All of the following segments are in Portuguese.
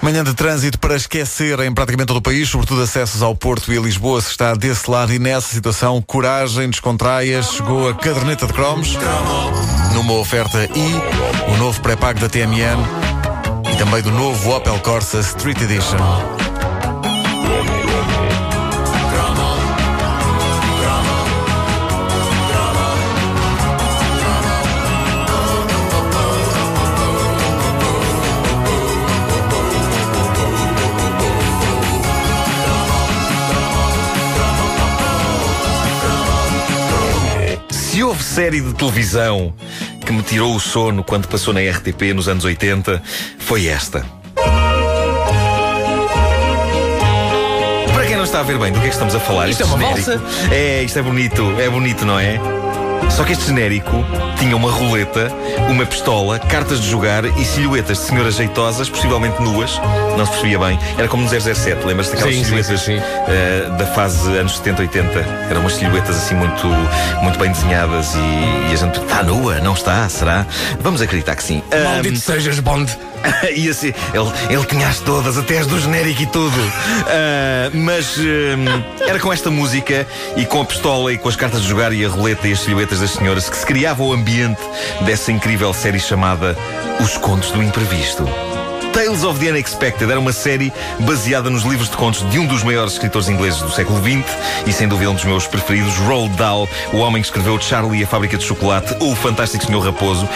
Manhã de trânsito para esquecer em praticamente todo o país, sobretudo acessos ao Porto e a Lisboa, se está desse lado e nessa situação, coragem, descontraia, chegou a caderneta de cromos, numa oferta e o novo pré-pago da TMN e também do novo Opel Corsa Street Edition. Série de televisão que me tirou o sono quando passou na RTP nos anos 80, foi esta. Para quem não está a ver bem do que é que estamos a falar, Isto este é uma genérico- É, isto é bonito, é bonito, não é? Só que este genérico tinha uma roleta, uma pistola, cartas de jogar e silhuetas de senhoras jeitosas, possivelmente nuas, não se percebia bem. Era como no 007, lembras-te daquelas Sim, silhuetas sim, sim. eh, da fase anos 70, 80? Eram umas silhuetas assim muito, muito bem desenhadas e, e a gente está nua, não está? Será? Vamos acreditar que sim. Maldito sejas, Bond. e assim, ele, ele tinha as todas, até as do genérico e tudo. Ah, mas hum, era com esta música e com a pistola e com as cartas de jogar e a roleta e as silhuetas das senhoras que se criava o ambiente dessa incrível série chamada Os Contos do Imprevisto. Tales of the Unexpected era uma série baseada nos livros de contos de um dos maiores escritores ingleses do século XX e sem dúvida um dos meus preferidos, Roald Dahl, o homem que escreveu Charlie e a Fábrica de Chocolate ou o Fantástico Senhor Raposo.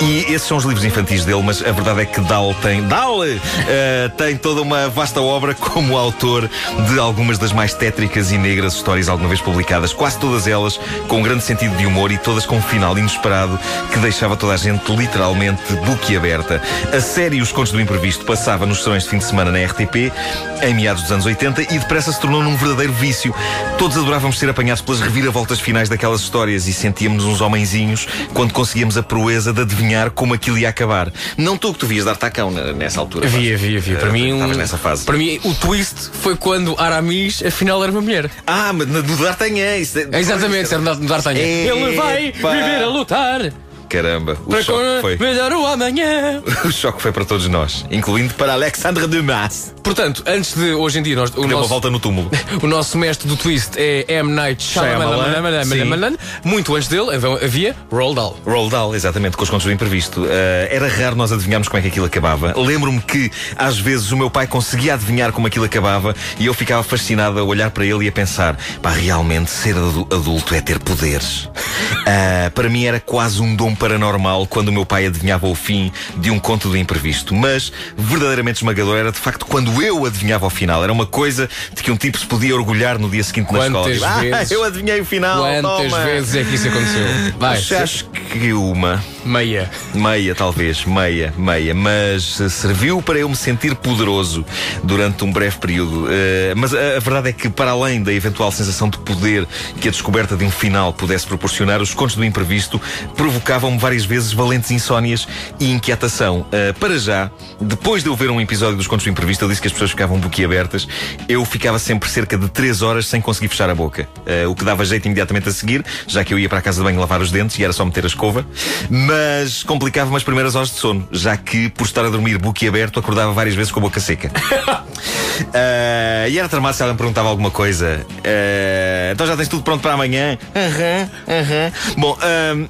E esses são os livros infantis dele, mas a verdade é que Dahl tem, Dahl, eh, tem toda uma vasta obra como autor de algumas das mais tétricas e negras histórias alguma vez publicadas, quase todas elas com um grande sentido de humor e todas com um final inesperado que deixava toda a gente literalmente boquiaberta. A série Os Contos do Imprevisto passava nos serões de fim de semana na RTP em meados dos anos 80 e depressa se tornou num verdadeiro vício. Todos adorávamos ser apanhados pelas reviravoltas finais daquelas histórias e sentíamos uns homenzinhos quando conseguíamos a proeza de adivinhar como aquilo ia acabar. Não tu que tu vias dar tacão nessa altura. Havia, havia, havia. Para Eh, mim, um, nessa fase. para mim, o twist foi quando Aramis afinal era uma mulher. Ah, mas no D'Artagnan. isso é- Exatamente, ser no D'Artagnan. Ele vai viver a lutar Caramba, o para choque foi. melhor o amanhã. O choque foi para todos nós, incluindo para Alexandre Dumas, Portanto, antes de hoje em dia, nós, o, deu uma nosso, volta no túmulo. o nosso mestre do twist é M. Night Shyamalan. Shyamalan, Muito antes dele havia Roald Dahl. Dahl, exatamente, com os contos do imprevisto. Eh, era raro nós adivinharmos como é que aquilo acabava. Lembro-me que, às vezes, o meu pai conseguia adivinhar como aquilo acabava e eu ficava fascinado a olhar para ele e a pensar: pá, realmente ser adu- adulto é ter poderes. Ah, para mim era quase um dom paranormal quando o meu pai adivinhava o fim de um conto do imprevisto. Mas, verdadeiramente esmagador era de facto quando eu adivinhava o final. Era uma coisa de que um tipo se podia orgulhar no dia seguinte na Quantas escola. Tipo, vezes- ah, eu adivinhei o final. Quantas toma." vezes é que isso aconteceu? Vai, Mas acho que uma. Meia. Meia, talvez, meia, meia, mas eh, serviu para eu me sentir poderoso durante um breve período. Eh, mas a, a verdade é que, para além da eventual sensação de poder que a descoberta de um final pudesse proporcionar, os contos do imprevisto provocavam-me várias vezes valentes insónias e inquietação. Eh, para já, depois de eu ver um episódio dos contos do imprevisto, eu disse que as pessoas ficavam boquiabertas, eu ficava sempre cerca de 3 horas sem conseguir fechar a boca. Eh, o que dava jeito imediatamente a seguir, já que eu ia para a casa de banho lavar os dentes e era só meter a escova, mas complicava-me as primeiras horas de sono, já que por estar a dormir boquiaberto acordava várias vezes com a boca seca. Eh, e era tramado se alguém me perguntava alguma coisa. Eh, então já tens tudo pronto para amanhã? Aham, aham. Bom, ahm,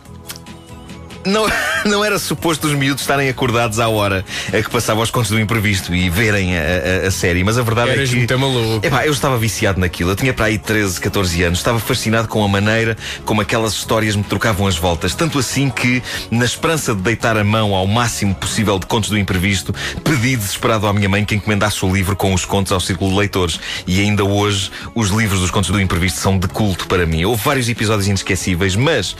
não, não era suposto os miúdos estarem acordados à hora a que passava os contos do imprevisto e verem a, a- a série, mas a verdade Eras é que. muito maluco. Epá, eu estava viciado naquilo. Eu tinha para aí 13, 14 anos. Estava fascinado com a maneira como aquelas histórias me trocavam as voltas. Tanto assim que, na esperança de deitar a mão ao máximo possível de contos do imprevisto, pedi desesperado à minha mãe que encomendasse o livro com os contos ao círculo de leitores. E ainda hoje, os livros dos contos do imprevisto são de culto para mim. Houve vários episódios inesquecíveis, mas,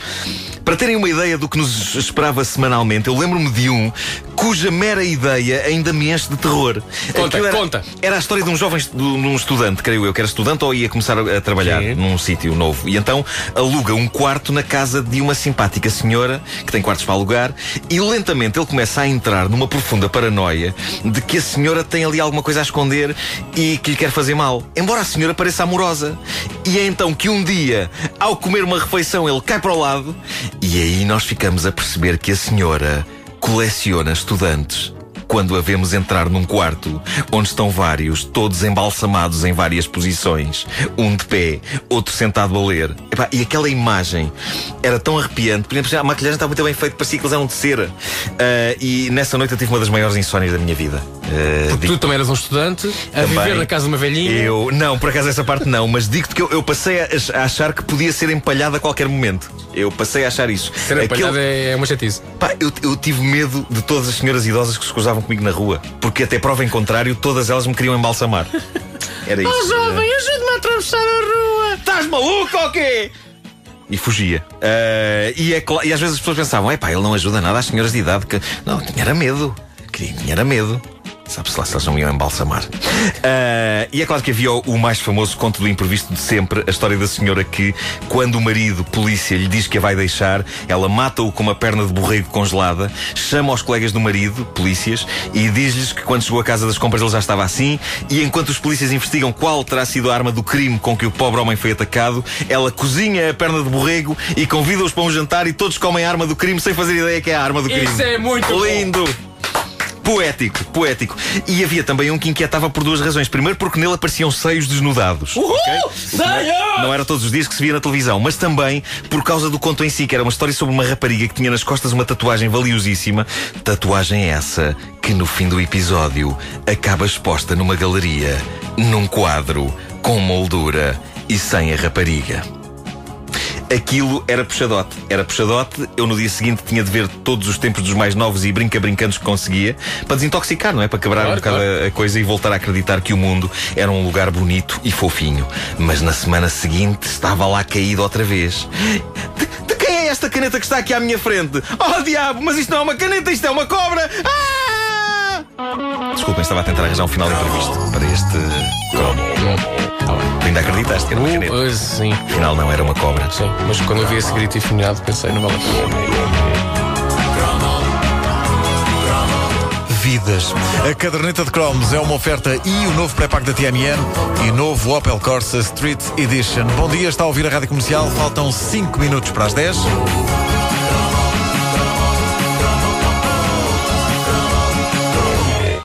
para terem uma ideia do que nos esperava semanalmente, eu lembro-me de um cuja mera ideia ainda me enche de terror. Conta, era, conta. Era a história de um jovem, de um estudante, creio eu, que era estudante ou ia começar a, a trabalhar Sim. num sítio novo. E então aluga um quarto na casa de uma simpática senhora que tem quartos para alugar e lentamente ele começa a entrar numa profunda paranoia de que a senhora tem ali alguma coisa a esconder e que lhe quer fazer mal. Embora a senhora pareça amorosa. E é então que um dia, ao comer uma refeição, ele cai para o lado e aí nós ficamos a perceber que a senhora coleciona estudantes quando a vemos entrar num quarto onde estão vários, todos embalsamados em várias posições, um de pé, outro sentado a ler. E aquela imagem era tão arrepiante. Por exemplo, a maquilhagem estava muito bem feita, parecia que eles eram de cera. Uh, e nessa noite eu tive uma das maiores insónias da minha vida. Uh, tu também eras um estudante, a também, viver na casa de uma velhinha. Eu, não, por acaso essa parte não, mas digo-te que eu, eu passei a, a, achar que podia ser empalhado a qualquer momento. Eu passei a achar isso. Ser empalhado Aquele... é uma chatice. Pá, eu, eu tive medo de todas as senhoras idosas que se cruzavam comigo na rua, porque até prova em contrário, todas elas me queriam embalsamar. Era isso. Oh jovem, ajude-me a atravessar a rua! Estás maluco ou quê? e fugia. Uh, e, é, e às vezes as pessoas pensavam: é pá, ele não ajuda nada às senhoras de idade. Que... Não, tinha era medo. Tinha era medo. Sabe-se lá se elas não iam embalsamar. Uh, e é claro que havia o mais famoso conto do imprevisto de sempre, a história da senhora que, quando o marido, polícia, lhe diz que a vai deixar, ela mata-o com uma perna de borrego congelada, chama os colegas do marido, polícias, e diz-lhes que quando chegou à casa das compras ele já estava assim, e enquanto os polícias investigam qual terá sido a arma do crime com que o pobre homem foi atacado, ela cozinha a perna de borrego e convida-os para um jantar e todos comem a arma do crime sem fazer ideia que é a arma do crime. Isso é muito lindo! Bom. Poético, poético. E havia também um que inquietava por duas razões. Primeiro, porque nele apareciam seios desnudados. Uhul! Okay? Não, não era todos os dias que se via na televisão, mas também por causa do conto em si, que era uma história sobre uma rapariga que tinha nas costas uma tatuagem valiosíssima. Tatuagem essa que no fim do episódio acaba exposta numa galeria, num quadro, com moldura e sem a rapariga aquilo era puxadote. Era puxadote. Eu no dia seguinte tinha de ver todos os tempos dos mais novos e brinca-brincantes que conseguia para desintoxicar, não é? Para quebrar claro, um bocado claro. a coisa e voltar a acreditar que o mundo era um lugar bonito e fofinho. Mas na semana seguinte estava lá caído outra vez. De, de quem é esta caneta que está aqui à minha frente? Oh diabo, mas isto não é uma caneta, isto é uma cobra! Ah! Desculpem, estava a tentar arranjar um final imprevisto para este cromo. Que era uma uh, caneta? Uh, sim. Afinal, não era uma cobra. Sim, mas quando eu vi esse grito infinito, pensei, não vale a pena. Vidas. A caderneta de cromos é uma oferta e o novo pré-pago da TMN e novo Opel Corsa Street Edition. Bom dia, está a ouvir a rádio comercial. Faltam 5 minutos para as 10.